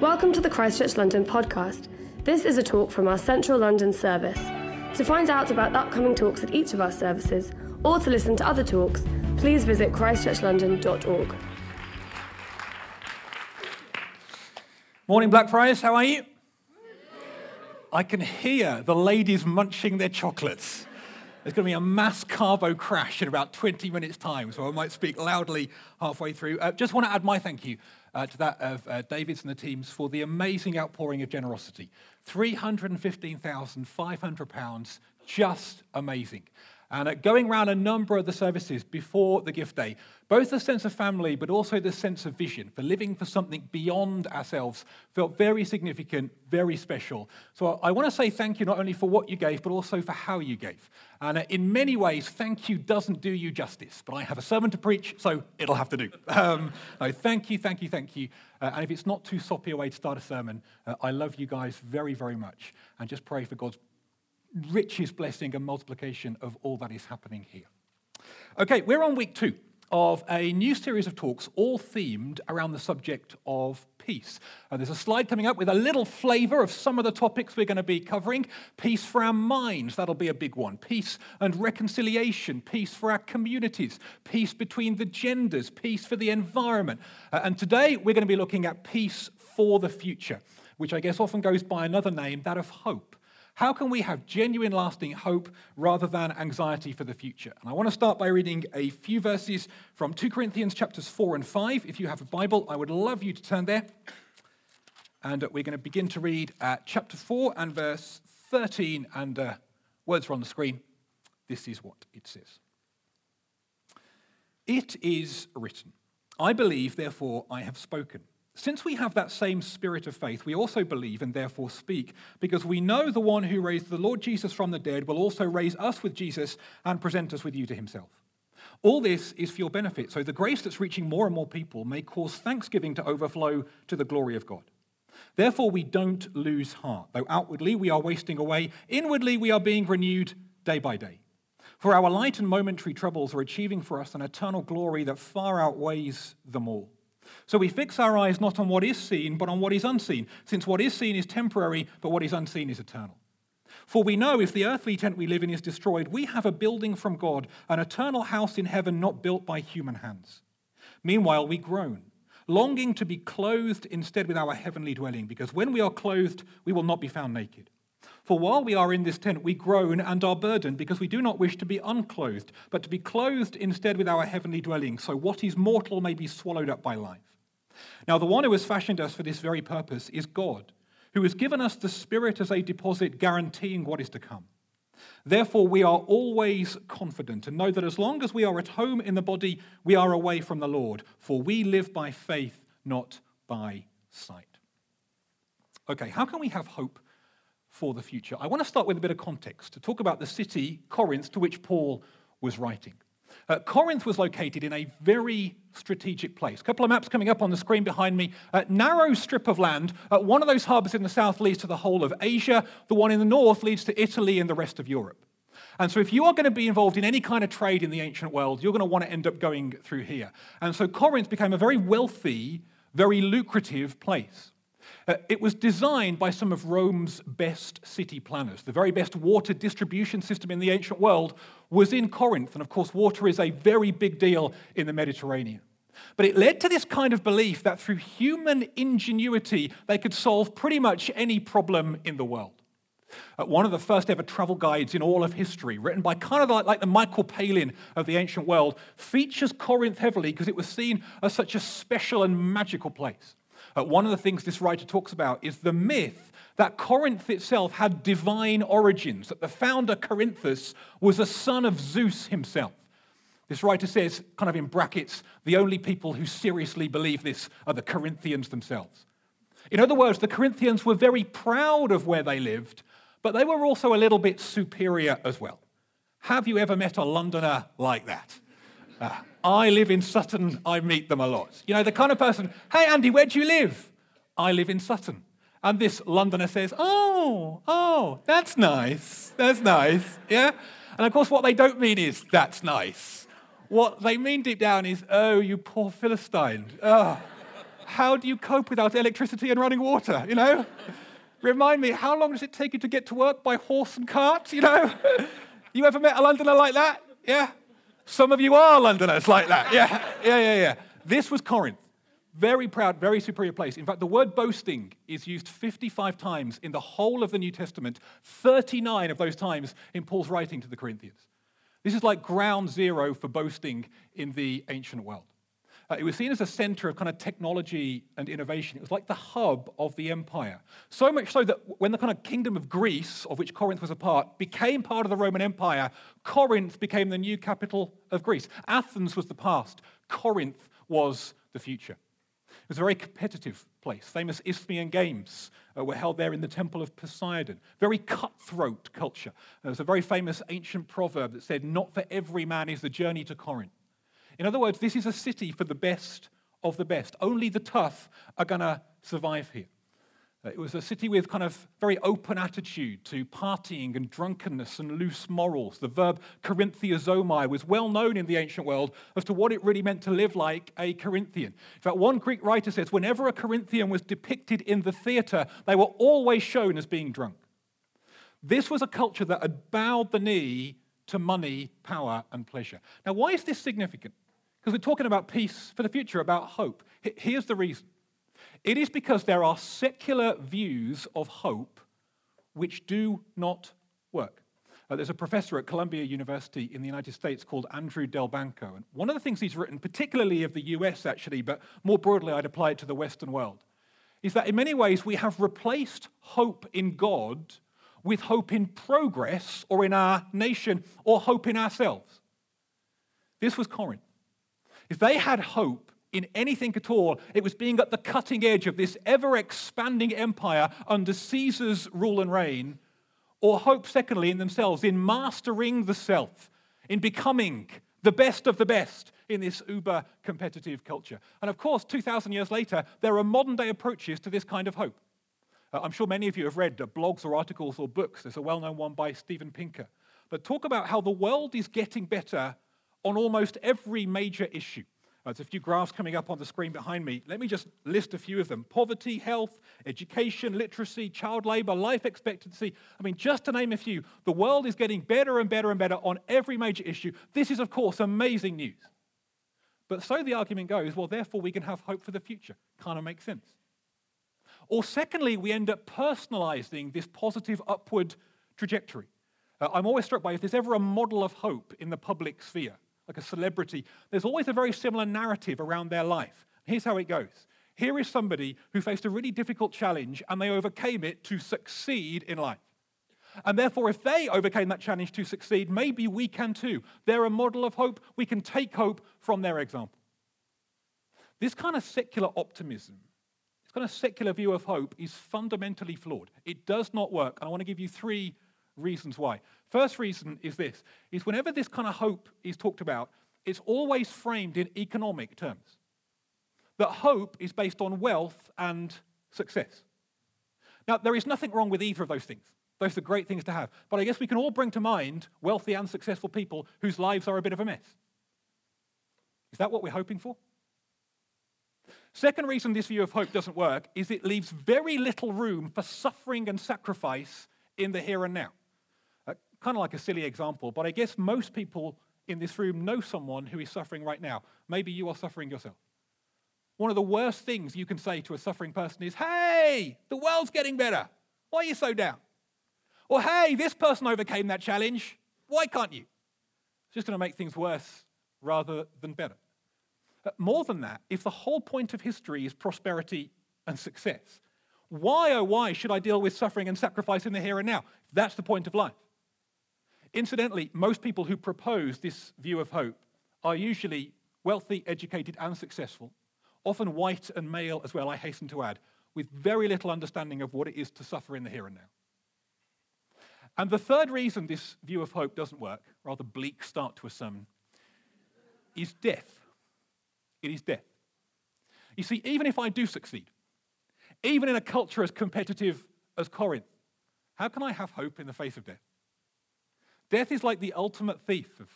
Welcome to the Christchurch London podcast. This is a talk from our Central London service. To find out about upcoming talks at each of our services, or to listen to other talks, please visit christchurchlondon.org. Morning, Blackfriars. How are you? I can hear the ladies munching their chocolates. There's going to be a mass carbo crash in about 20 minutes' time, so I might speak loudly halfway through. Uh, just want to add my thank you uh, to that of uh, David's and the teams for the amazing outpouring of generosity. £315,500, just amazing. And going around a number of the services before the gift day, both the sense of family but also the sense of vision for living for something beyond ourselves felt very significant, very special. So I want to say thank you not only for what you gave, but also for how you gave. And in many ways, thank you doesn't do you justice, but I have a sermon to preach, so it'll have to do. Um, no, thank you, thank you, thank you. Uh, and if it's not too soppy a way to start a sermon, uh, I love you guys very, very much. And just pray for God's richest blessing and multiplication of all that is happening here. Okay, we're on week two of a new series of talks, all themed around the subject of peace. Uh, there's a slide coming up with a little flavor of some of the topics we're going to be covering. Peace for our minds, that'll be a big one. Peace and reconciliation, peace for our communities, peace between the genders, peace for the environment. Uh, and today we're going to be looking at peace for the future, which I guess often goes by another name, that of hope. How can we have genuine, lasting hope rather than anxiety for the future? And I want to start by reading a few verses from 2 Corinthians chapters 4 and 5. If you have a Bible, I would love you to turn there. And we're going to begin to read at chapter 4 and verse 13. And uh, words are on the screen. This is what it says It is written, I believe, therefore I have spoken. Since we have that same spirit of faith, we also believe and therefore speak, because we know the one who raised the Lord Jesus from the dead will also raise us with Jesus and present us with you to himself. All this is for your benefit, so the grace that's reaching more and more people may cause thanksgiving to overflow to the glory of God. Therefore, we don't lose heart. Though outwardly we are wasting away, inwardly we are being renewed day by day. For our light and momentary troubles are achieving for us an eternal glory that far outweighs them all. So we fix our eyes not on what is seen, but on what is unseen, since what is seen is temporary, but what is unseen is eternal. For we know if the earthly tent we live in is destroyed, we have a building from God, an eternal house in heaven not built by human hands. Meanwhile, we groan, longing to be clothed instead with our heavenly dwelling, because when we are clothed, we will not be found naked. For while we are in this tent, we groan and are burdened, because we do not wish to be unclothed, but to be clothed instead with our heavenly dwelling, so what is mortal may be swallowed up by life. Now, the one who has fashioned us for this very purpose is God, who has given us the Spirit as a deposit guaranteeing what is to come. Therefore, we are always confident and know that as long as we are at home in the body, we are away from the Lord, for we live by faith, not by sight. Okay, how can we have hope for the future? I want to start with a bit of context to talk about the city, Corinth, to which Paul was writing. Uh, Corinth was located in a very strategic place. A couple of maps coming up on the screen behind me. A narrow strip of land. Uh, one of those harbors in the south leads to the whole of Asia. The one in the north leads to Italy and the rest of Europe. And so, if you are going to be involved in any kind of trade in the ancient world, you're going to want to end up going through here. And so, Corinth became a very wealthy, very lucrative place. Uh, it was designed by some of Rome's best city planners. The very best water distribution system in the ancient world was in Corinth. And of course, water is a very big deal in the Mediterranean. But it led to this kind of belief that through human ingenuity, they could solve pretty much any problem in the world. Uh, one of the first ever travel guides in all of history, written by kind of like, like the Michael Palin of the ancient world, features Corinth heavily because it was seen as such a special and magical place. Uh, one of the things this writer talks about is the myth that Corinth itself had divine origins, that the founder, Corinthus, was a son of Zeus himself. This writer says, kind of in brackets, the only people who seriously believe this are the Corinthians themselves. In other words, the Corinthians were very proud of where they lived, but they were also a little bit superior as well. Have you ever met a Londoner like that? Uh, I live in Sutton, I meet them a lot. You know, the kind of person, hey, Andy, where do you live? I live in Sutton. And this Londoner says, oh, oh, that's nice. That's nice. Yeah? And of course, what they don't mean is, that's nice. What they mean deep down is, oh, you poor Philistine. Oh, how do you cope without electricity and running water? You know? Remind me, how long does it take you to get to work by horse and cart? You know? You ever met a Londoner like that? Yeah? Some of you are Londoners like that. Yeah, yeah, yeah, yeah. This was Corinth. Very proud, very superior place. In fact, the word boasting is used 55 times in the whole of the New Testament, 39 of those times in Paul's writing to the Corinthians. This is like ground zero for boasting in the ancient world. Uh, it was seen as a center of kind of technology and innovation. It was like the hub of the empire. So much so that when the kind of kingdom of Greece, of which Corinth was a part, became part of the Roman Empire, Corinth became the new capital of Greece. Athens was the past, Corinth was the future. It was a very competitive place. Famous Isthmian Games uh, were held there in the Temple of Poseidon. Very cutthroat culture. There's a very famous ancient proverb that said, Not for every man is the journey to Corinth. In other words, this is a city for the best of the best. Only the tough are going to survive here. Uh, it was a city with kind of very open attitude to partying and drunkenness and loose morals. The verb Corinthiazomai was well known in the ancient world as to what it really meant to live like a Corinthian. In fact, one Greek writer says whenever a Corinthian was depicted in the theater, they were always shown as being drunk. This was a culture that had bowed the knee to money, power, and pleasure. Now, why is this significant? Because we're talking about peace for the future, about hope. Here's the reason it is because there are secular views of hope which do not work. Uh, there's a professor at Columbia University in the United States called Andrew Delbanco. And one of the things he's written, particularly of the US actually, but more broadly, I'd apply it to the Western world, is that in many ways we have replaced hope in God with hope in progress or in our nation or hope in ourselves. This was Corinth. If they had hope in anything at all, it was being at the cutting edge of this ever expanding empire under Caesar's rule and reign, or hope, secondly, in themselves, in mastering the self, in becoming the best of the best in this uber competitive culture. And of course, 2,000 years later, there are modern day approaches to this kind of hope. Uh, I'm sure many of you have read uh, blogs or articles or books. There's a well known one by Steven Pinker. But talk about how the world is getting better on almost every major issue. Uh, there's a few graphs coming up on the screen behind me. Let me just list a few of them poverty, health, education, literacy, child labor, life expectancy. I mean, just to name a few, the world is getting better and better and better on every major issue. This is, of course, amazing news. But so the argument goes well, therefore, we can have hope for the future. Kind of makes sense. Or, secondly, we end up personalizing this positive upward trajectory. Uh, I'm always struck by if there's ever a model of hope in the public sphere, like a celebrity, there's always a very similar narrative around their life. Here's how it goes. Here is somebody who faced a really difficult challenge and they overcame it to succeed in life. And therefore, if they overcame that challenge to succeed, maybe we can too. They're a model of hope. We can take hope from their example. This kind of secular optimism, this kind of secular view of hope is fundamentally flawed. It does not work. And I want to give you three reasons why. First reason is this is whenever this kind of hope is talked about, it's always framed in economic terms. That hope is based on wealth and success. Now, there is nothing wrong with either of those things. Those are great things to have. But I guess we can all bring to mind wealthy and successful people whose lives are a bit of a mess. Is that what we're hoping for? Second reason this view of hope doesn't work is it leaves very little room for suffering and sacrifice in the here and now kind of like a silly example, but I guess most people in this room know someone who is suffering right now. Maybe you are suffering yourself. One of the worst things you can say to a suffering person is, Hey, the world's getting better. Why are you so down? Or, Hey, this person overcame that challenge. Why can't you? It's just going to make things worse rather than better. But more than that, if the whole point of history is prosperity and success, why, oh, why should I deal with suffering and sacrifice in the here and now? That's the point of life. Incidentally, most people who propose this view of hope are usually wealthy, educated, and successful, often white and male as well, I hasten to add, with very little understanding of what it is to suffer in the here and now. And the third reason this view of hope doesn't work, rather bleak start to a sermon, is death. It is death. You see, even if I do succeed, even in a culture as competitive as Corinth, how can I have hope in the face of death? Death is like the ultimate thief of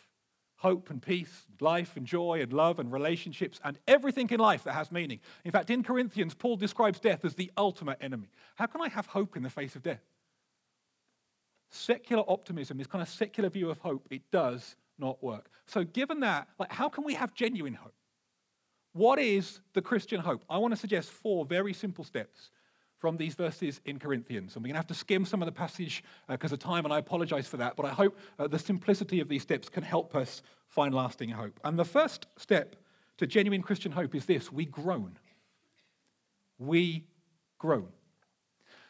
hope and peace, life and joy and love and relationships and everything in life that has meaning. In fact, in Corinthians, Paul describes death as the ultimate enemy. How can I have hope in the face of death? Secular optimism, this kind of secular view of hope, it does not work. So, given that, like, how can we have genuine hope? What is the Christian hope? I want to suggest four very simple steps from these verses in Corinthians. And we're going to have to skim some of the passage because uh, of time, and I apologize for that. But I hope uh, the simplicity of these steps can help us find lasting hope. And the first step to genuine Christian hope is this we groan. We groan.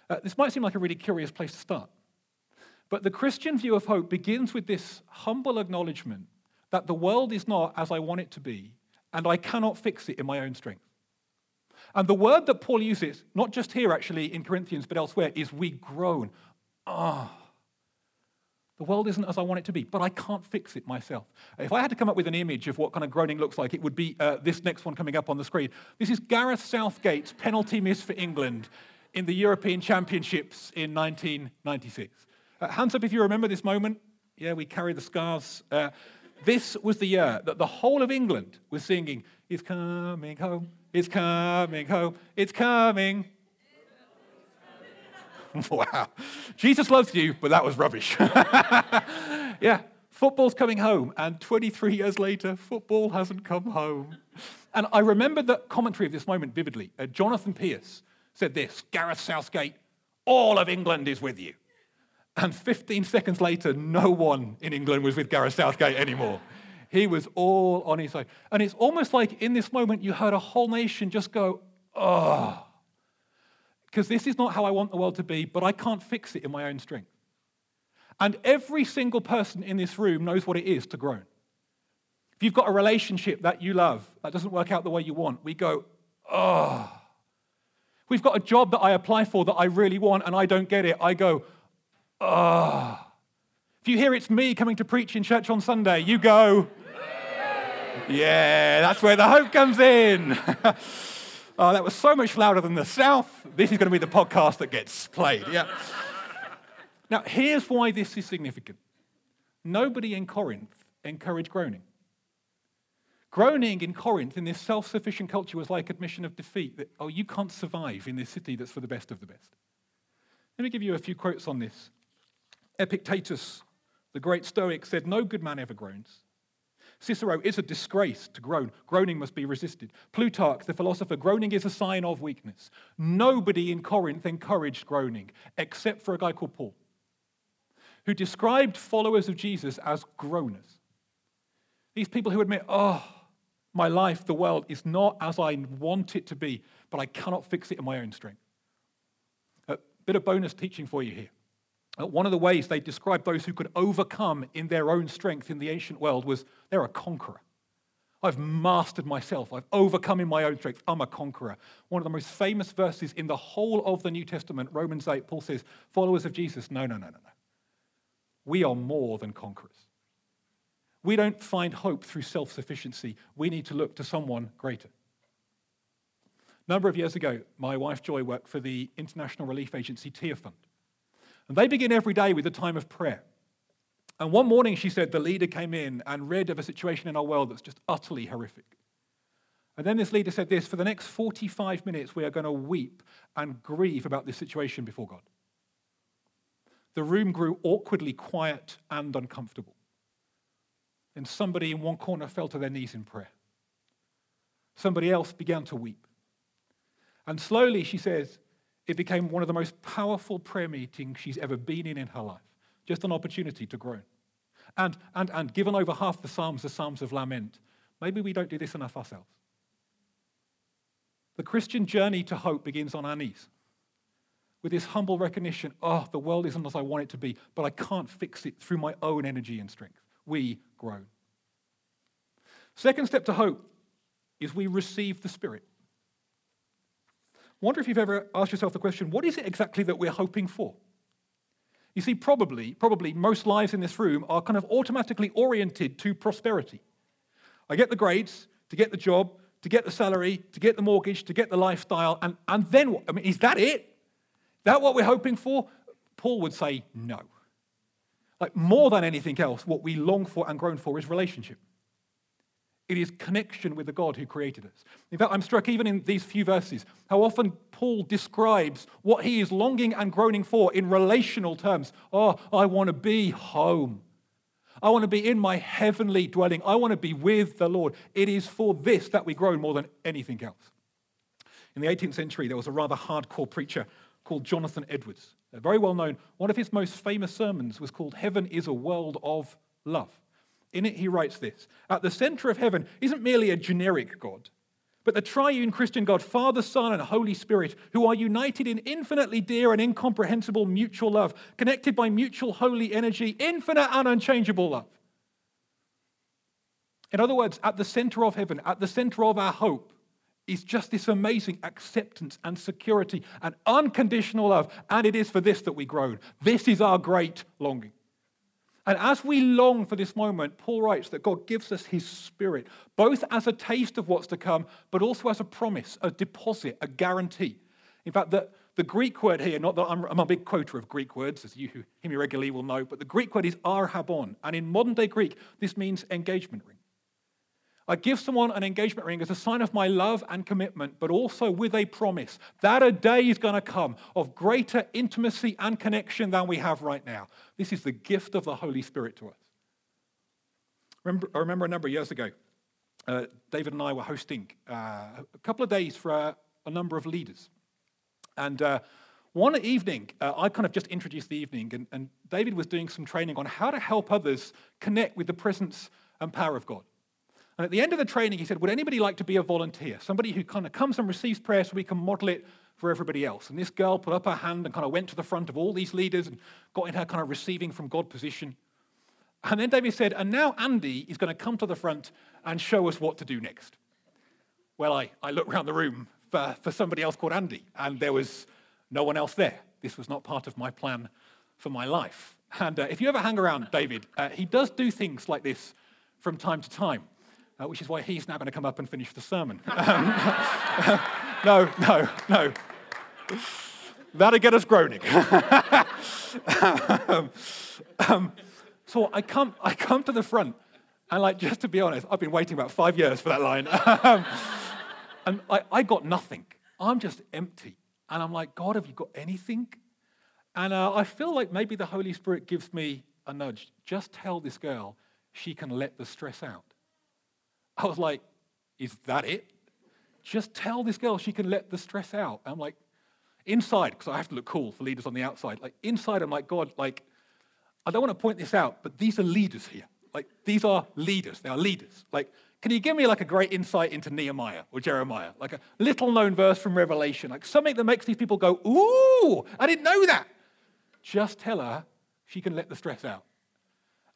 Uh, this might seem like a really curious place to start. But the Christian view of hope begins with this humble acknowledgement that the world is not as I want it to be, and I cannot fix it in my own strength. And the word that Paul uses, not just here actually in Corinthians, but elsewhere, is we groan. Ah. Oh, the world isn't as I want it to be, but I can't fix it myself. If I had to come up with an image of what kind of groaning looks like, it would be uh, this next one coming up on the screen. This is Gareth Southgate's penalty miss for England in the European Championships in 1996. Uh, hands up if you remember this moment. Yeah, we carry the scars. Uh, this was the year that the whole of England was singing, It's coming home, it's coming home, it's coming. wow. Jesus loves you, but that was rubbish. yeah, football's coming home, and 23 years later, football hasn't come home. And I remember the commentary of this moment vividly. Uh, Jonathan Pearce said this Gareth Southgate, all of England is with you. And 15 seconds later, no one in England was with Gareth Southgate anymore. He was all on his own. And it's almost like in this moment, you heard a whole nation just go, oh, because this is not how I want the world to be, but I can't fix it in my own strength. And every single person in this room knows what it is to groan. If you've got a relationship that you love that doesn't work out the way you want, we go, oh. We've got a job that I apply for that I really want and I don't get it, I go, oh. If you hear it's me coming to preach in church on Sunday, you go, yeah, that's where the hope comes in. oh, that was so much louder than the South. This is going to be the podcast that gets played. Yeah. now, here's why this is significant. Nobody in Corinth encouraged groaning. Groaning in Corinth, in this self sufficient culture, was like admission of defeat that, oh, you can't survive in this city that's for the best of the best. Let me give you a few quotes on this. Epictetus, the great Stoic, said, No good man ever groans. Cicero, it's a disgrace to groan. Groaning must be resisted. Plutarch, the philosopher, groaning is a sign of weakness. Nobody in Corinth encouraged groaning except for a guy called Paul, who described followers of Jesus as groaners. These people who admit, oh, my life, the world, is not as I want it to be, but I cannot fix it in my own strength. A bit of bonus teaching for you here. Uh, one of the ways they described those who could overcome in their own strength in the ancient world was they're a conqueror. I've mastered myself. I've overcome in my own strength. I'm a conqueror. One of the most famous verses in the whole of the New Testament, Romans 8, Paul says, Followers of Jesus, no, no, no, no, no. We are more than conquerors. We don't find hope through self sufficiency. We need to look to someone greater. A number of years ago, my wife Joy worked for the international relief agency Tearfund. And they begin every day with a time of prayer. And one morning, she said, the leader came in and read of a situation in our world that's just utterly horrific. And then this leader said this for the next 45 minutes, we are going to weep and grieve about this situation before God. The room grew awkwardly quiet and uncomfortable. And somebody in one corner fell to their knees in prayer. Somebody else began to weep. And slowly, she says, it became one of the most powerful prayer meetings she's ever been in in her life. Just an opportunity to grow. And, and, and given over half the Psalms the Psalms of lament, maybe we don't do this enough ourselves. The Christian journey to hope begins on our knees with this humble recognition oh, the world isn't as I want it to be, but I can't fix it through my own energy and strength. We grow. Second step to hope is we receive the Spirit wonder if you've ever asked yourself the question what is it exactly that we're hoping for? You see, probably, probably most lives in this room are kind of automatically oriented to prosperity. I get the grades to get the job, to get the salary, to get the mortgage, to get the lifestyle, and, and then what? I mean, is that it? That what we're hoping for? Paul would say no. Like more than anything else, what we long for and groan for is relationship. It is connection with the God who created us. In fact, I'm struck even in these few verses how often Paul describes what he is longing and groaning for in relational terms. Oh, I want to be home. I want to be in my heavenly dwelling. I want to be with the Lord. It is for this that we groan more than anything else. In the 18th century, there was a rather hardcore preacher called Jonathan Edwards. Very well known. One of his most famous sermons was called Heaven is a World of Love. In it, he writes this At the center of heaven isn't merely a generic God, but the triune Christian God, Father, Son, and Holy Spirit, who are united in infinitely dear and incomprehensible mutual love, connected by mutual holy energy, infinite and unchangeable love. In other words, at the center of heaven, at the center of our hope, is just this amazing acceptance and security and unconditional love. And it is for this that we groan. This is our great longing. And as we long for this moment, Paul writes that God gives us his spirit, both as a taste of what's to come, but also as a promise, a deposit, a guarantee. In fact, the, the Greek word here, not that I'm, I'm, a big quoter of Greek words, as you who hear me regularly will know, but the Greek word is arrabon. And in modern day Greek, this means engagement ring. I give someone an engagement ring as a sign of my love and commitment, but also with a promise that a day is going to come of greater intimacy and connection than we have right now. This is the gift of the Holy Spirit to us. Remember, I remember a number of years ago, uh, David and I were hosting uh, a couple of days for a, a number of leaders. And uh, one evening, uh, I kind of just introduced the evening, and, and David was doing some training on how to help others connect with the presence and power of God. And at the end of the training, he said, Would anybody like to be a volunteer? Somebody who kind of comes and receives prayer so we can model it for everybody else. And this girl put up her hand and kind of went to the front of all these leaders and got in her kind of receiving from God position. And then David said, And now Andy is going to come to the front and show us what to do next. Well, I, I looked around the room for, for somebody else called Andy, and there was no one else there. This was not part of my plan for my life. And uh, if you ever hang around David, uh, he does do things like this from time to time uh, which is why he's now going to come up and finish the sermon. Um, no, no, no. That'll get us groaning. um, um, so I come, I come to the front, and like, just to be honest, I've been waiting about five years for that line. Um, and I, I got nothing. I'm just empty. And I'm like, God, have you got anything? And uh, I feel like maybe the Holy Spirit gives me a nudge. Just tell this girl she can let the stress out. I was like, is that it? Just tell this girl she can let the stress out. I'm like, inside, because I have to look cool for leaders on the outside. Like, inside, I'm like, God, like, I don't want to point this out, but these are leaders here. Like, these are leaders. They are leaders. Like, can you give me like a great insight into Nehemiah or Jeremiah? Like a little known verse from Revelation, like something that makes these people go, ooh, I didn't know that. Just tell her she can let the stress out.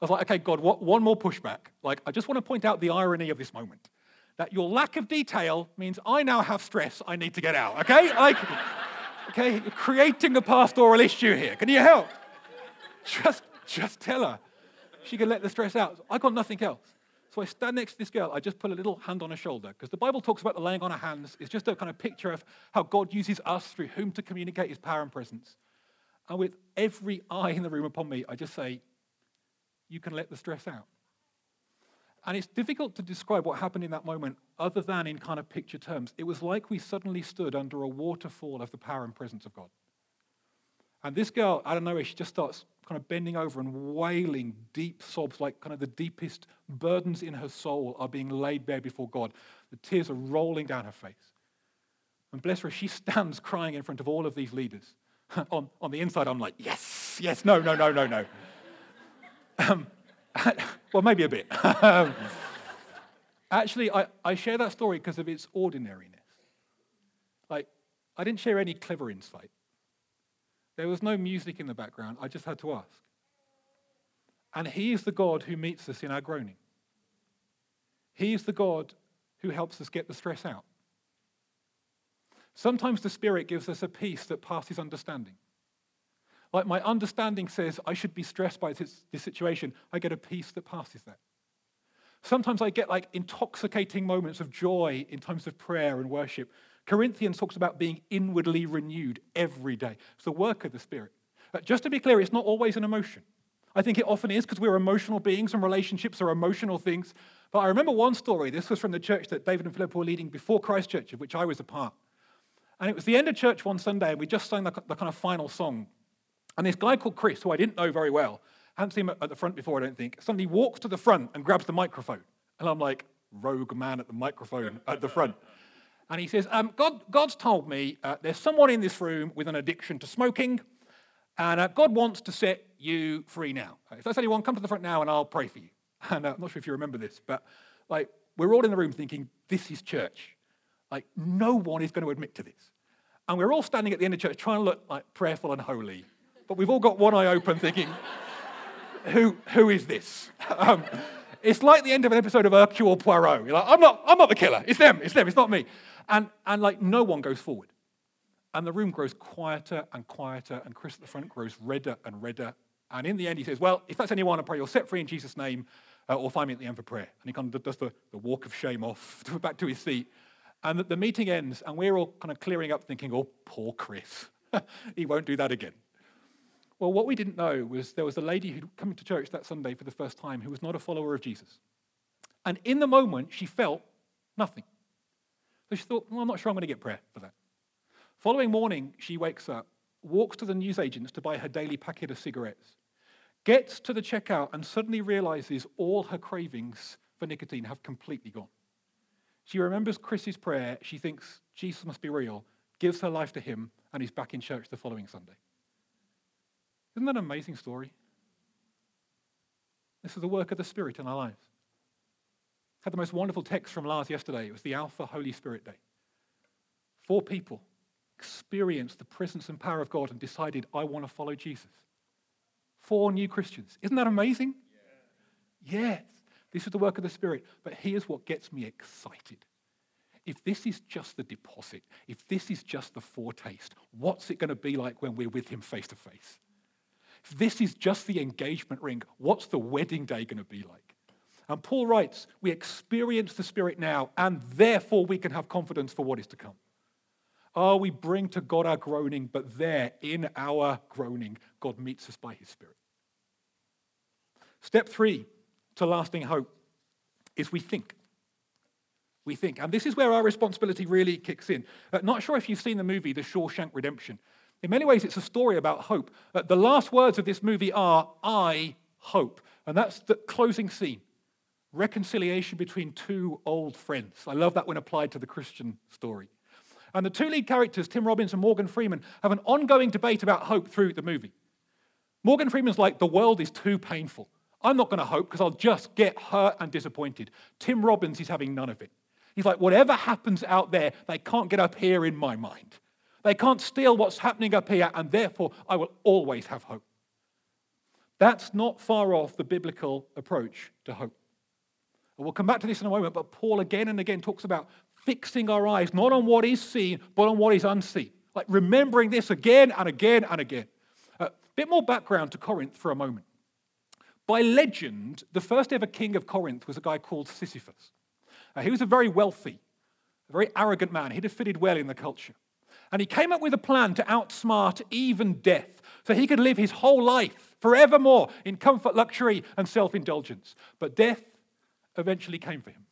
I was like, okay, God, what, one more pushback. Like, I just want to point out the irony of this moment. That your lack of detail means I now have stress I need to get out, okay? Like, okay, you're creating a pastoral issue here. Can you help? Just, just tell her. She can let the stress out. I got nothing else. So I stand next to this girl. I just put a little hand on her shoulder because the Bible talks about the laying on of hands. It's just a kind of picture of how God uses us through whom to communicate his power and presence. And with every eye in the room upon me, I just say, you can let the stress out. And it's difficult to describe what happened in that moment other than in kind of picture terms. It was like we suddenly stood under a waterfall of the power and presence of God. And this girl, I don't know, she just starts kind of bending over and wailing deep sobs, like kind of the deepest burdens in her soul are being laid bare before God. The tears are rolling down her face. And bless her, she stands crying in front of all of these leaders. on, on the inside, I'm like, yes, yes, no, no, no, no, no. Um, well, maybe a bit. Um, actually, I, I share that story because of its ordinariness. Like, I didn't share any clever insight. There was no music in the background. I just had to ask. And He is the God who meets us in our groaning. He is the God who helps us get the stress out. Sometimes the Spirit gives us a peace that passes understanding. Like my understanding says I should be stressed by this, this situation, I get a peace that passes that. Sometimes I get like intoxicating moments of joy in times of prayer and worship. Corinthians talks about being inwardly renewed every day. It's the work of the Spirit. But just to be clear, it's not always an emotion. I think it often is because we're emotional beings and relationships are emotional things. But I remember one story. This was from the church that David and Philip were leading before Christchurch, of which I was a part. And it was the end of church one Sunday, and we just sang the, the kind of final song. And this guy called Chris, who I didn't know very well, hadn't seen him at the front before, I don't think, suddenly walks to the front and grabs the microphone. And I'm like, rogue man at the microphone at the front. And he says, um, God, God's told me uh, there's someone in this room with an addiction to smoking, and uh, God wants to set you free now. If that's anyone, come to the front now and I'll pray for you. And uh, I'm not sure if you remember this, but like we're all in the room thinking, this is church. Like no one is going to admit to this. And we're all standing at the end of church trying to look like prayerful and holy, but we've all got one eye open thinking, who, who is this? Um, it's like the end of an episode of Hercule Poirot. You're like, I'm not, I'm not the killer. It's them. It's them. It's not me. And, and like no one goes forward. And the room grows quieter and quieter, and Chris at the front grows redder and redder. And in the end, he says, Well, if that's anyone, I pray you'll set free in Jesus' name, uh, or find me at the end for prayer. And he kind of does the, the walk of shame off back to his seat. And the, the meeting ends, and we're all kind of clearing up, thinking, Oh, poor Chris. he won't do that again. Well, what we didn't know was there was a lady who'd come to church that Sunday for the first time who was not a follower of Jesus. And in the moment, she felt nothing. So she thought, well, I'm not sure I'm going to get prayer for that. Following morning, she wakes up, walks to the newsagents to buy her daily packet of cigarettes, gets to the checkout, and suddenly realizes all her cravings for nicotine have completely gone. She remembers Chris's prayer. She thinks Jesus must be real, gives her life to him, and is back in church the following Sunday. Isn't that an amazing story? This is the work of the Spirit in our lives. I had the most wonderful text from Lars yesterday. It was the Alpha Holy Spirit Day. Four people experienced the presence and power of God and decided, I want to follow Jesus. Four new Christians. Isn't that amazing? Yeah. Yes. This is the work of the Spirit. But here's what gets me excited. If this is just the deposit, if this is just the foretaste, what's it going to be like when we're with Him face to face? This is just the engagement ring, what's the wedding day going to be like? And Paul writes, We experience the Spirit now, and therefore we can have confidence for what is to come. Oh, we bring to God our groaning, but there, in our groaning, God meets us by his Spirit. Step three to lasting hope is we think. We think. And this is where our responsibility really kicks in. Uh, not sure if you've seen the movie The Shawshank Redemption. In many ways, it's a story about hope. Uh, the last words of this movie are, I hope. And that's the closing scene reconciliation between two old friends. I love that when applied to the Christian story. And the two lead characters, Tim Robbins and Morgan Freeman, have an ongoing debate about hope through the movie. Morgan Freeman's like, the world is too painful. I'm not going to hope because I'll just get hurt and disappointed. Tim Robbins is having none of it. He's like, whatever happens out there, they can't get up here in my mind. They can't steal what's happening up here, and therefore I will always have hope. That's not far off the biblical approach to hope. And we'll come back to this in a moment, but Paul again and again talks about fixing our eyes not on what is seen, but on what is unseen. Like remembering this again and again and again. A bit more background to Corinth for a moment. By legend, the first ever king of Corinth was a guy called Sisyphus. Uh, he was a very wealthy, a very arrogant man. He'd have fitted well in the culture. And he came up with a plan to outsmart even death so he could live his whole life forevermore in comfort, luxury, and self indulgence. But death eventually came for him.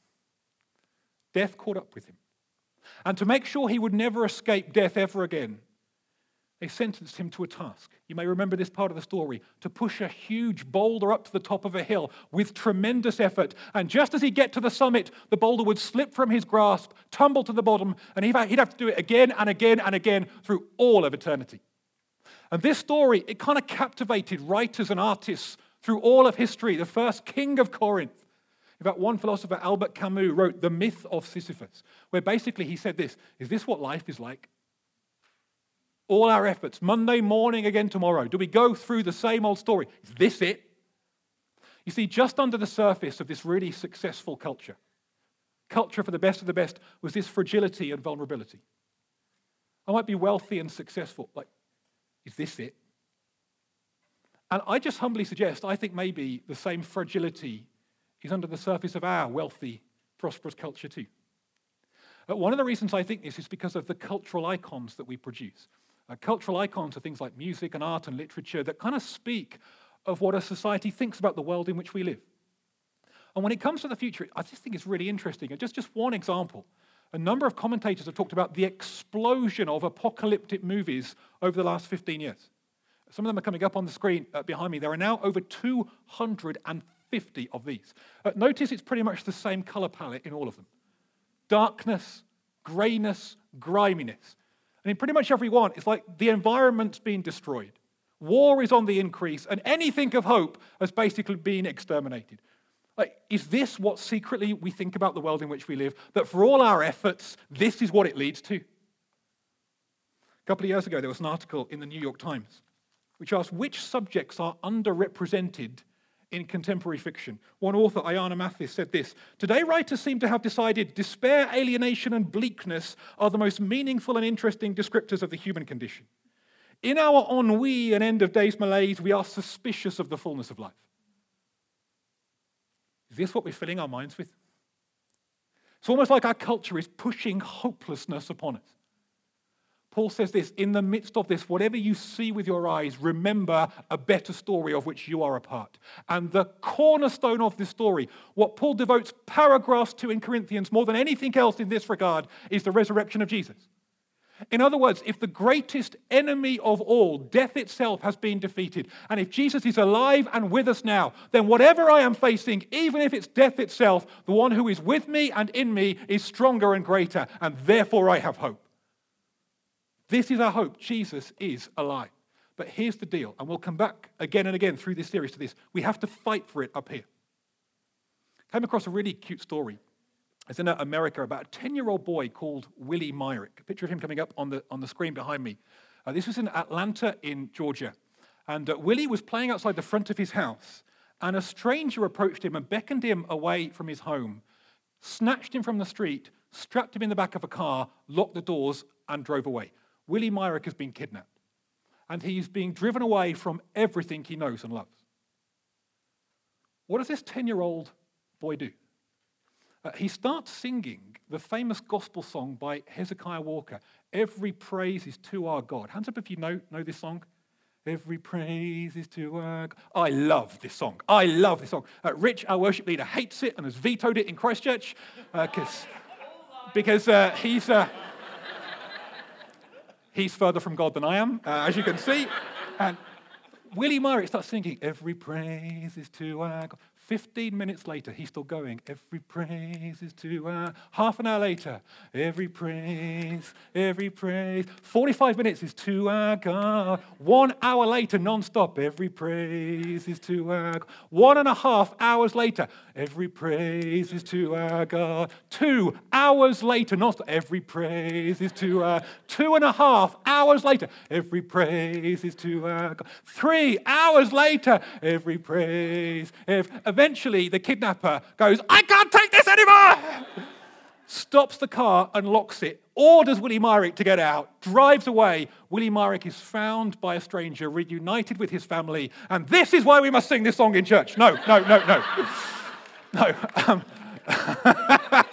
Death caught up with him. And to make sure he would never escape death ever again, they sentenced him to a task. You may remember this part of the story to push a huge boulder up to the top of a hill with tremendous effort. And just as he get to the summit, the boulder would slip from his grasp, tumble to the bottom, and he'd have to do it again and again and again through all of eternity. And this story, it kind of captivated writers and artists through all of history. The first king of Corinth, in fact, one philosopher, Albert Camus, wrote The Myth of Sisyphus, where basically he said this Is this what life is like? All our efforts, Monday morning again tomorrow, do we go through the same old story? Is this it? You see, just under the surface of this really successful culture, culture for the best of the best, was this fragility and vulnerability. I might be wealthy and successful. Like, is this it? And I just humbly suggest, I think maybe the same fragility is under the surface of our wealthy, prosperous culture too. But one of the reasons I think this is because of the cultural icons that we produce. Uh, cultural icons are things like music and art and literature that kind of speak of what a society thinks about the world in which we live. And when it comes to the future, I just think it's really interesting. Just, just one example. A number of commentators have talked about the explosion of apocalyptic movies over the last 15 years. Some of them are coming up on the screen uh, behind me. There are now over 250 of these. Uh, notice it's pretty much the same color palette in all of them darkness, grayness, griminess. And in pretty much every one, it's like the environment's being destroyed. War is on the increase, and anything of hope has basically been exterminated. Like, is this what secretly we think about the world in which we live? That for all our efforts, this is what it leads to? A couple of years ago, there was an article in the New York Times which asked which subjects are underrepresented in contemporary fiction. One author, Ayana Mathis, said this Today, writers seem to have decided despair, alienation, and bleakness are the most meaningful and interesting descriptors of the human condition. In our ennui and end of days malaise, we are suspicious of the fullness of life. Is this what we're filling our minds with? It's almost like our culture is pushing hopelessness upon us. Paul says this in the midst of this, whatever you see with your eyes, remember a better story of which you are a part. And the cornerstone of this story, what Paul devotes paragraphs to in Corinthians more than anything else in this regard, is the resurrection of Jesus. In other words, if the greatest enemy of all, death itself, has been defeated, and if Jesus is alive and with us now, then whatever I am facing, even if it's death itself, the one who is with me and in me is stronger and greater, and therefore I have hope. This is our hope. Jesus is alive. But here's the deal, and we'll come back again and again through this series to this. We have to fight for it up here. Came across a really cute story. It's in America about a 10 year old boy called Willie Myrick. A picture of him coming up on the, on the screen behind me. Uh, this was in Atlanta, in Georgia. And uh, Willie was playing outside the front of his house, and a stranger approached him and beckoned him away from his home, snatched him from the street, strapped him in the back of a car, locked the doors, and drove away. Willie Myrick has been kidnapped. And he's being driven away from everything he knows and loves. What does this 10 year old boy do? Uh, he starts singing the famous gospel song by Hezekiah Walker Every praise is to our God. Hands up if you know, know this song. Every praise is to our God. I love this song. I love this song. Uh, Rich, our worship leader, hates it and has vetoed it in Christchurch uh, because uh, he's. He's further from God than I am, uh, as you can see. And Willie Myrick starts singing, Every praise is to our God. 15 minutes later, he's still going. Every praise is to our. Half an hour later, every praise, every praise. 45 minutes is to our God. One hour later, non-stop, every praise is to our God. One and a half hours later, every praise is to our God. Two hours later, non-stop, every praise is to our. Two and a half hours later, every praise is to our God. Three hours later, every praise. Every, eventually the kidnapper goes, I can't take this anymore! Stops the car, unlocks it, orders Willie Myrick to get out, drives away. Willie Myrick is found by a stranger, reunited with his family, and this is why we must sing this song in church. No, no, no, no. No. Um,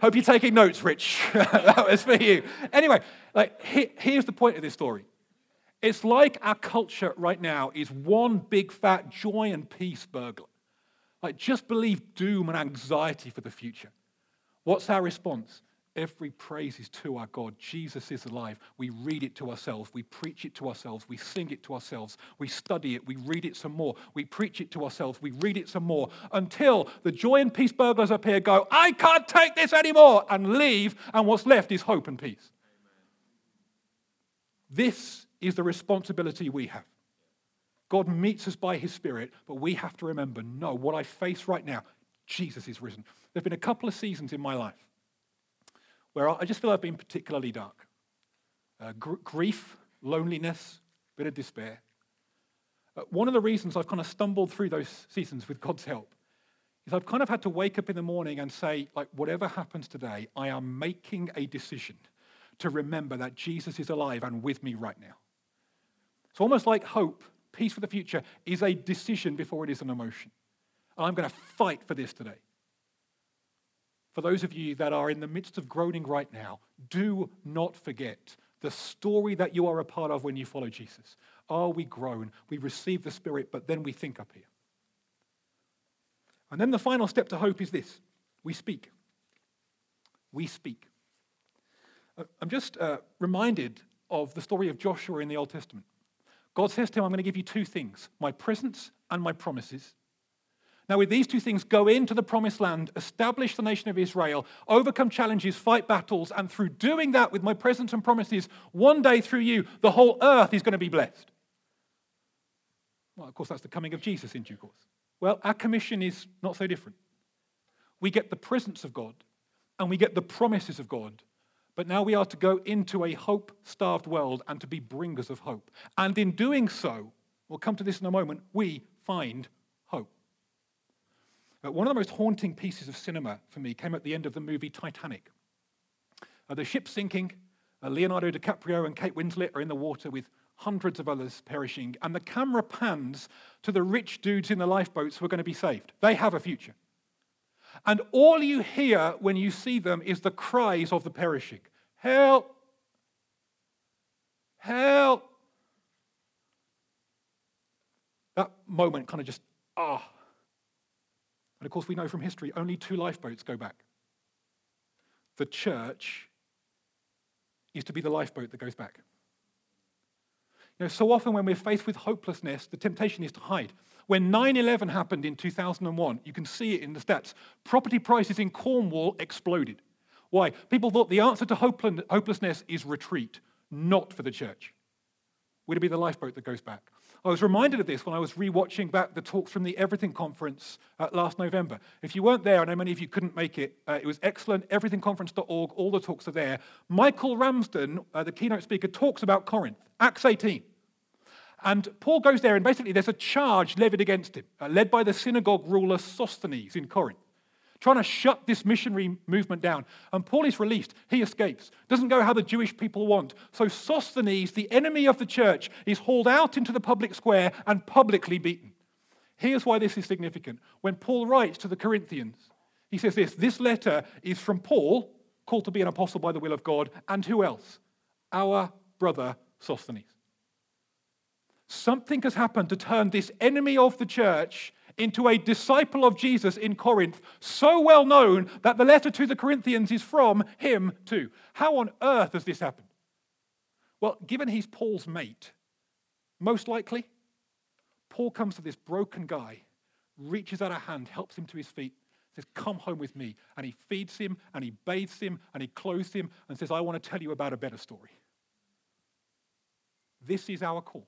hope you're taking notes, Rich. that was for you. Anyway, like, here's the point of this story. It's like our culture right now is one big fat joy and peace burglar. Like, just believe doom and anxiety for the future. What's our response? Every praise is to our God. Jesus is alive. We read it to ourselves. We preach it to ourselves. We sing it to ourselves. We study it. We read it some more. We preach it to ourselves. We read it some more until the joy and peace burglars up here go, I can't take this anymore, and leave. And what's left is hope and peace. This is the responsibility we have. God meets us by his Spirit, but we have to remember no, what I face right now, Jesus is risen. There have been a couple of seasons in my life where I just feel I've been particularly dark. Uh, gr- grief, loneliness, bit of despair. Uh, one of the reasons I've kind of stumbled through those seasons with God's help is I've kind of had to wake up in the morning and say, like, whatever happens today, I am making a decision to remember that Jesus is alive and with me right now. It's almost like hope peace for the future is a decision before it is an emotion. I'm going to fight for this today. For those of you that are in the midst of groaning right now, do not forget the story that you are a part of when you follow Jesus. Are we grown? We receive the Spirit, but then we think up here. And then the final step to hope is this we speak. We speak. Uh, I'm just uh, reminded of the story of Joshua in the Old Testament. God says to him, I'm going to give you two things my presence and my promises. Now, with these two things, go into the promised land, establish the nation of Israel, overcome challenges, fight battles, and through doing that with my presence and promises, one day through you, the whole earth is going to be blessed. Well, of course, that's the coming of Jesus in due course. Well, our commission is not so different. We get the presence of God and we get the promises of God, but now we are to go into a hope starved world and to be bringers of hope. And in doing so, we'll come to this in a moment, we find uh, one of the most haunting pieces of cinema for me came at the end of the movie Titanic. Uh, the ship's sinking, uh, Leonardo DiCaprio and Kate Winslet are in the water with hundreds of others perishing, and the camera pans to the rich dudes in the lifeboats who are going to be saved. They have a future. And all you hear when you see them is the cries of the perishing Help! Help! That moment kind of just, ah. Oh, and of course, we know from history only two lifeboats go back. The church is to be the lifeboat that goes back. You know, so often when we're faced with hopelessness, the temptation is to hide. When 9 11 happened in 2001, you can see it in the stats, property prices in Cornwall exploded. Why? People thought the answer to hopelessness is retreat, not for the church. We're to be the lifeboat that goes back. I was reminded of this when I was rewatching back the talks from the Everything Conference uh, last November. If you weren't there, I know many of you couldn't make it, uh, it was excellent. Everythingconference.org, all the talks are there. Michael Ramsden, uh, the keynote speaker, talks about Corinth, Acts 18. And Paul goes there, and basically there's a charge levied against him, uh, led by the synagogue ruler Sosthenes in Corinth trying to shut this missionary movement down. And Paul is released. He escapes. Doesn't go how the Jewish people want. So Sosthenes, the enemy of the church, is hauled out into the public square and publicly beaten. Here's why this is significant. When Paul writes to the Corinthians, he says this this letter is from Paul, called to be an apostle by the will of God, and who else? Our brother Sosthenes. Something has happened to turn this enemy of the church into a disciple of Jesus in Corinth, so well known that the letter to the Corinthians is from him too. How on earth has this happened? Well, given he's Paul's mate, most likely, Paul comes to this broken guy, reaches out a hand, helps him to his feet, says, Come home with me. And he feeds him, and he bathes him, and he clothes him, and says, I want to tell you about a better story. This is our call.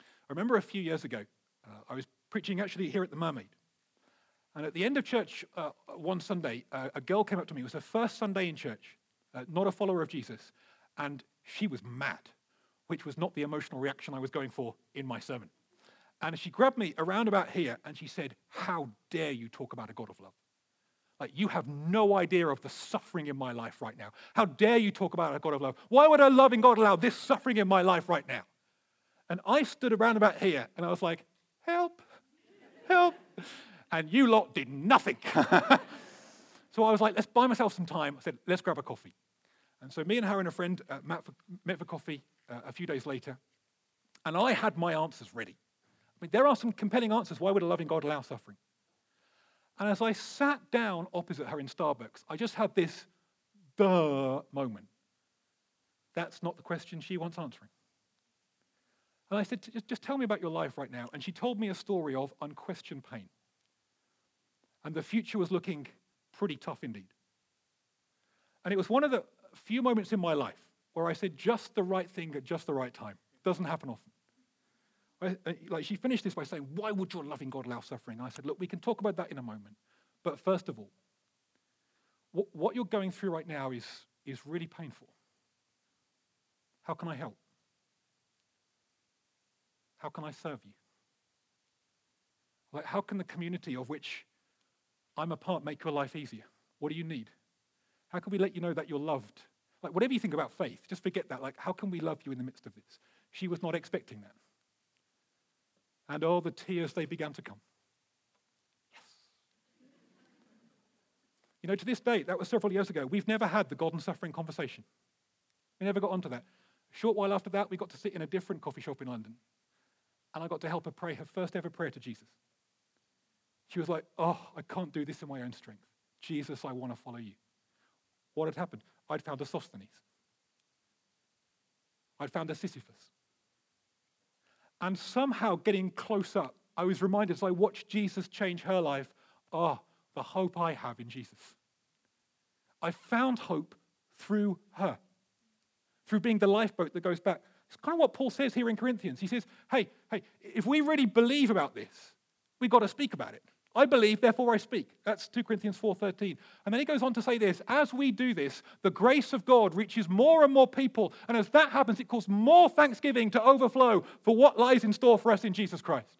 I remember a few years ago, uh, I was preaching actually here at the Mermaid. And at the end of church uh, one Sunday, uh, a girl came up to me. It was her first Sunday in church, uh, not a follower of Jesus. And she was mad, which was not the emotional reaction I was going for in my sermon. And she grabbed me around about here and she said, How dare you talk about a God of love? Like, you have no idea of the suffering in my life right now. How dare you talk about a God of love? Why would a loving God allow this suffering in my life right now? And I stood around about here and I was like, Help help. And you lot did nothing. so I was like, let's buy myself some time. I said, let's grab a coffee. And so me and her and a friend uh, met, for, met for coffee uh, a few days later. And I had my answers ready. I mean, there are some compelling answers. Why would a loving God allow suffering? And as I sat down opposite her in Starbucks, I just had this duh moment. That's not the question she wants answering. And I said, just tell me about your life right now. And she told me a story of unquestioned pain. And the future was looking pretty tough indeed. And it was one of the few moments in my life where I said just the right thing at just the right time. Doesn't happen often. I, uh, like she finished this by saying, Why would your loving God allow suffering? And I said, Look, we can talk about that in a moment. But first of all, what, what you're going through right now is, is really painful. How can I help? How can I serve you? Like, how can the community of which I'm a part make your life easier? What do you need? How can we let you know that you're loved? Like, whatever you think about faith, just forget that. Like, how can we love you in the midst of this? She was not expecting that. And all the tears, they began to come. Yes. You know, to this day, that was several years ago, we've never had the God and suffering conversation. We never got onto that. A short while after that, we got to sit in a different coffee shop in London. And I got to help her pray her first ever prayer to Jesus. She was like, Oh, I can't do this in my own strength. Jesus, I want to follow you. What had happened? I'd found a Sosthenes. I'd found a Sisyphus. And somehow getting close up, I was reminded as I watched Jesus change her life, oh, the hope I have in Jesus. I found hope through her, through being the lifeboat that goes back. It's kind of what Paul says here in Corinthians. He says, hey, hey, if we really believe about this, we've got to speak about it. I believe, therefore I speak. That's 2 Corinthians 4:13. And then he goes on to say this, as we do this, the grace of God reaches more and more people, and as that happens, it causes more thanksgiving to overflow for what lies in store for us in Jesus Christ.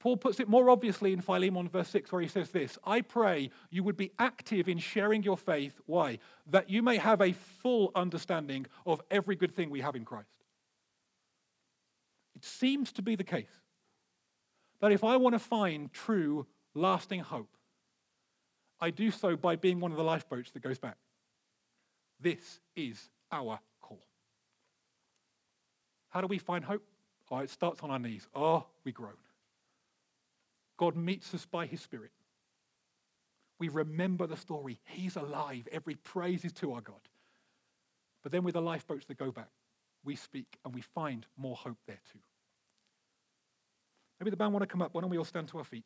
Paul puts it more obviously in Philemon verse 6 where he says this, I pray you would be active in sharing your faith. Why? That you may have a full understanding of every good thing we have in Christ. It seems to be the case that if I want to find true, lasting hope, I do so by being one of the lifeboats that goes back. This is our call. How do we find hope? Oh, it starts on our knees. Oh, we groan. God meets us by his Spirit. We remember the story. He's alive. Every praise is to our God. But then with the lifeboats that go back, we speak and we find more hope there too. Maybe the band want to come up. Why don't we all stand to our feet?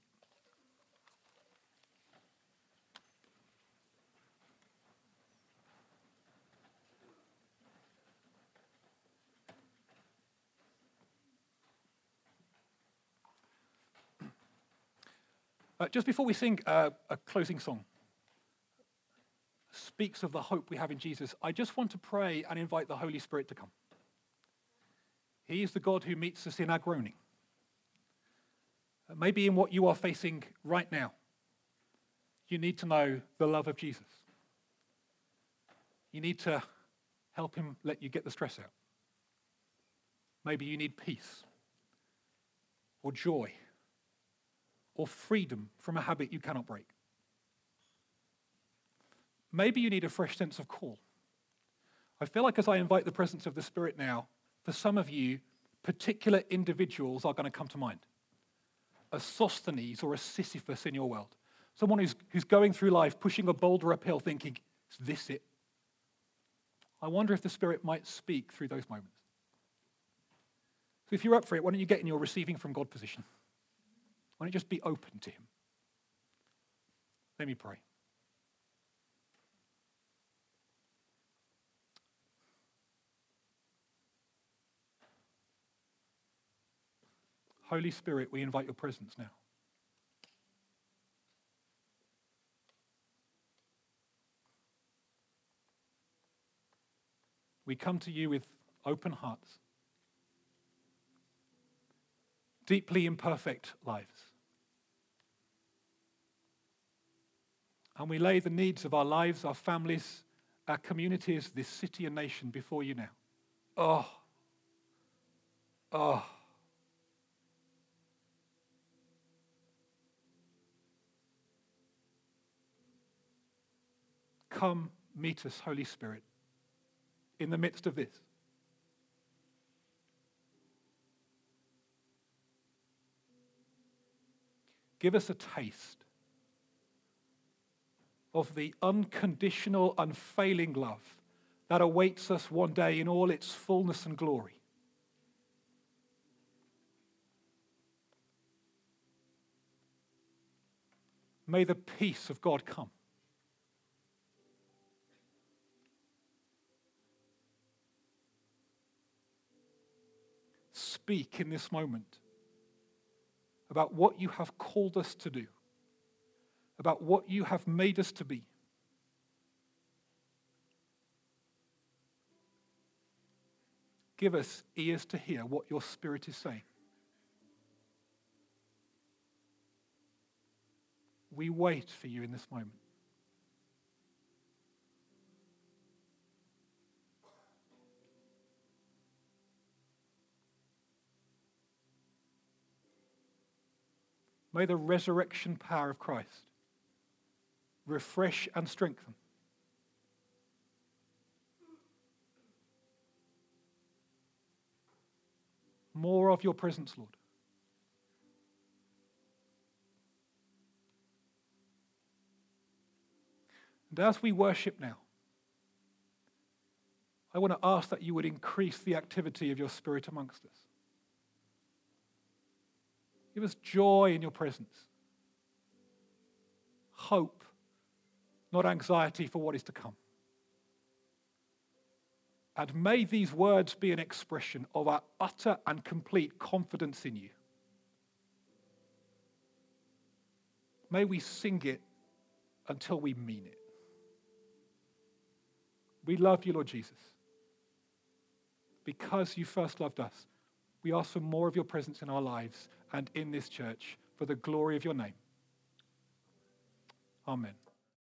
Uh, just before we sing uh, a closing song, speaks of the hope we have in Jesus, I just want to pray and invite the Holy Spirit to come. He is the God who meets us in our groaning. Maybe in what you are facing right now, you need to know the love of Jesus. You need to help him let you get the stress out. Maybe you need peace or joy or freedom from a habit you cannot break. Maybe you need a fresh sense of call. I feel like as I invite the presence of the Spirit now, for some of you, particular individuals are going to come to mind a Sosthenes or a Sisyphus in your world. Someone who's, who's going through life pushing a boulder uphill thinking, is this it? I wonder if the Spirit might speak through those moments. So if you're up for it, why don't you get in your receiving from God position? Why don't you just be open to Him? Let me pray. Holy Spirit, we invite your presence now. We come to you with open hearts, deeply imperfect lives. And we lay the needs of our lives, our families, our communities, this city and nation before you now. Oh, oh. Come meet us, Holy Spirit, in the midst of this. Give us a taste of the unconditional, unfailing love that awaits us one day in all its fullness and glory. May the peace of God come. speak in this moment about what you have called us to do, about what you have made us to be. Give us ears to hear what your Spirit is saying. We wait for you in this moment. May the resurrection power of Christ refresh and strengthen. More of your presence, Lord. And as we worship now, I want to ask that you would increase the activity of your spirit amongst us. Give us joy in your presence, hope not anxiety for what is to come. And may these words be an expression of our utter and complete confidence in you. May we sing it until we mean it. We love you, Lord Jesus because you first loved us, we ask for more of your presence in our lives and in this church for the glory of your name. Amen.